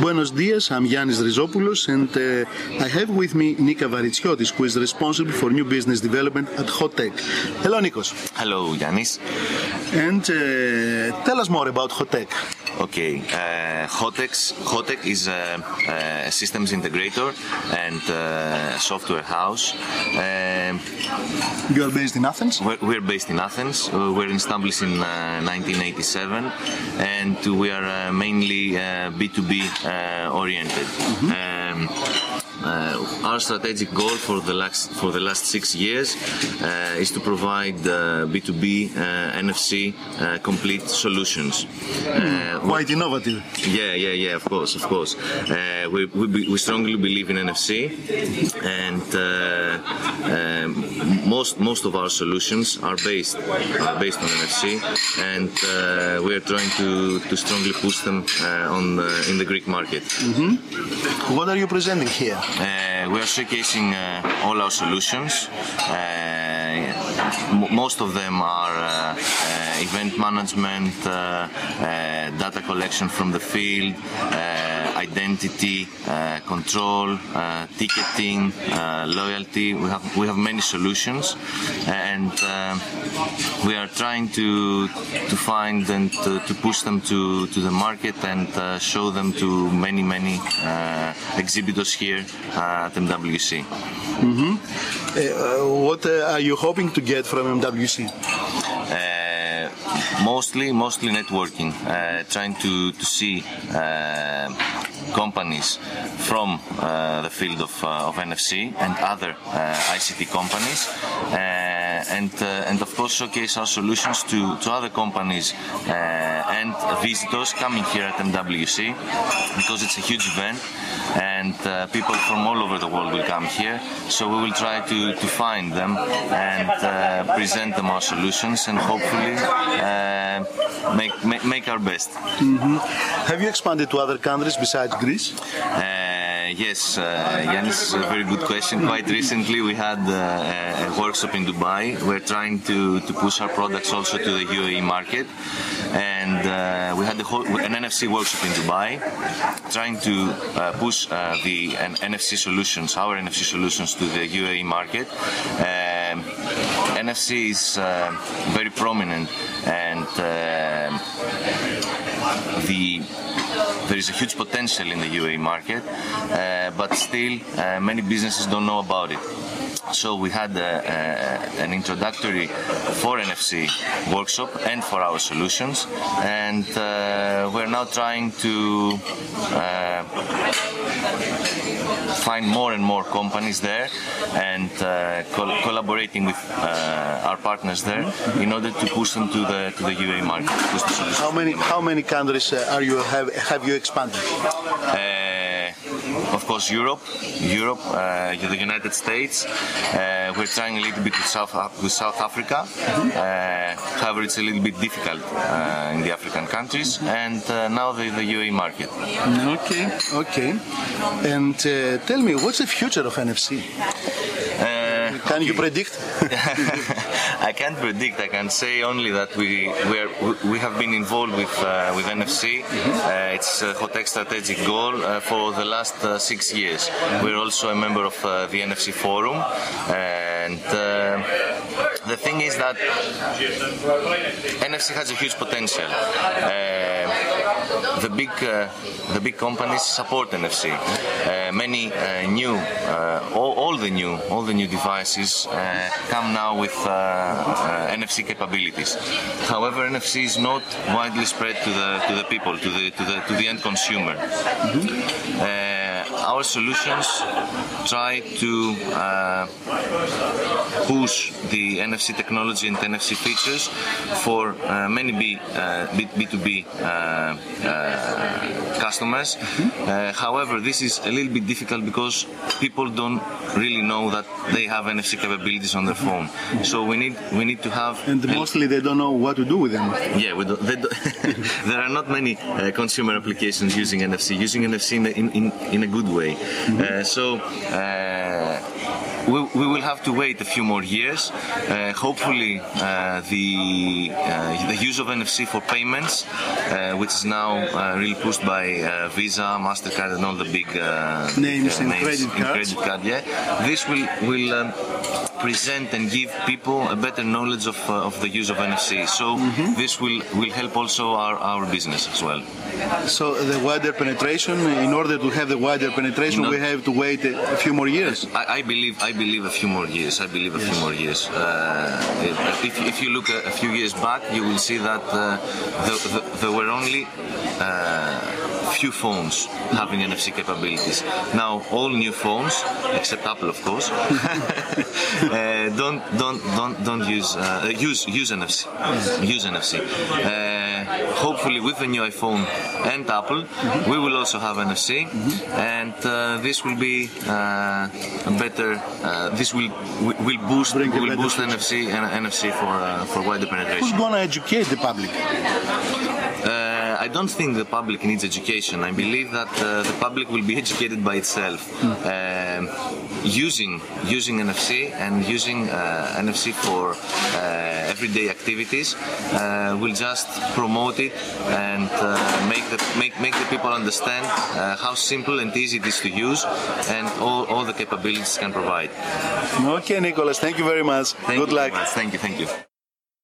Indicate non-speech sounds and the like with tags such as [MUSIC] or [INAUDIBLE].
Buenos dias, I'm Yanis Rizopoulos and uh, I have with me Nika Varitziotis who is responsible for new business development at Hotech. Hello Nikos. Hello Yanis. And uh, tell us more about Hotech. Okay, uh, Hotex, Hotech is a, a, systems integrator and uh, software house. Um, you are based in Athens? We're, we're based in Athens. Uh, we're established in 1987 uh, and we are uh, mainly B2B oriented. Mm-hmm. Um, uh, our strategic goal for the last for the last six years uh, is to provide B2B uh, NFC complete solutions. Mm, quite innovative. Yeah, yeah, yeah. Of course, of course. we, we, we strongly believe in NFC, and um, most most of our solutions are based are based on NFC, and we are trying to, to strongly push them on in the Greek market. Mm-hmm. What are you presenting here? Uh, we are showcasing uh, all our solutions. Uh, most of them are event management, data collection from the field, identity, control, ticketing, loyalty. We have we have many solutions, and we are trying to to find and to, to push them to, to the market and uh, show them to many many uh, exhibitors here at MWC. Mm-hmm. Uh, what are you hoping to get from MWC? mostly mostly networking uh, trying to to see uh, companies from uh, the field of, uh, of NFC and other uh, ICT companies uh, and and of course showcase our solutions to, to other companies and visitors coming here at MWC because it's a huge event and uh, people from all over the world will come here. So we will try to, to find them and uh, present them our solutions and hopefully uh, make, make, make our best. Mm-hmm. Have you expanded to other countries besides Greece? Yes, uh, Yanis, a very good question. Quite recently, we had uh, a workshop in Dubai. We're trying to, to push our products also to the UAE market, and uh, we had whole, an NFC workshop in Dubai, trying to uh, push uh, the NFC solutions, our NFC solutions, to the UAE market. Um, NFC is uh, very prominent, and the there is a huge potential in the UAE market, uh, but still uh, many businesses don't know about it. So we had a, an introductory for NFC workshop and for our solutions, and uh, we're now trying to uh, find more and more companies there and uh, col- collaborating with uh, our partners there in order to push them to the to the UAE market. how many how many countries uh, are you have have you expanded? Of course, Europe, Europe, uh, the United States. Uh, we're trying a little bit with South, with South Africa. Uh, however, it's a little bit difficult uh, in the African countries, and uh, now the, the UAE market. Okay, okay. And tell me, what's the future of NFC? Can you predict? [LAUGHS] I can't predict. I can say only that we we, are, we have been involved with uh, with NFC. Uh, it's a Hotech strategic goal uh, for the last uh, six years. We're also a member of uh, the NFC Forum, and uh, the thing is that NFC has a huge potential. The big the big companies support NFC. many new all, all the new all the new devices uh, come now with uh, uh, NFC capabilities. However, NFC is not widely spread to the to the people, to the to the to the end consumer. Mm-hmm our solutions try to uh, push the NFC technology and NFC features for uh, many B, uh, B, 2 b uh, uh, customers. Mm-hmm. however, this is a little bit difficult because people don't really know that they have NFC capabilities on their phone. So we need we need to have. And mostly they don't know what to do with them. Yeah, we don't, don't [LAUGHS] there are not many consumer applications using NFC. Using NFC in, in, in a good way. Mm-hmm. Uh, so uh, we, we will have to wait a few more years. Uh, hopefully, uh, the uh, the use of NFC for payments, uh, which is now uh, really pushed by uh, Visa, Mastercard, and all the big uh, Names big, in credit cards. card. Yeah, this will will. Um, present and give people a better knowledge of, uh, of the use of NFC. So Mm-hmm. this will, will help also our, our business as well. So the wider penetration, in order to have the wider penetration, we have to wait a a few more years. I, I believe I believe a few more years. I believe a few more years. Uh, if, if you look a, a few years back, you will see that uh, the, the, there were only uh, few phones having NFC capabilities. Now all new phones, except Apple, of course, [LAUGHS] uh, don't don't don't don't use uh, use use NFC. Use NFC. Uh, hopefully, with the new iPhone and Apple, we will also have NFC, and uh, this will be uh, a better. Uh, this will will boost Bring will boost. NFC and NFC for uh, for wider penetration. Who's going to educate the public? I don't think the public needs education. I believe that uh, the public will be [LAUGHS] educated by itself, um, using using NFC and using uh, NFC for uh, everyday activities. Uh, will just promote it and uh, make the make make the people understand uh, how simple and easy it is to use and all, all the capabilities can provide. Okay, Nicholas, thank you very much. Thank Good luck. much. Thank you. Thank you.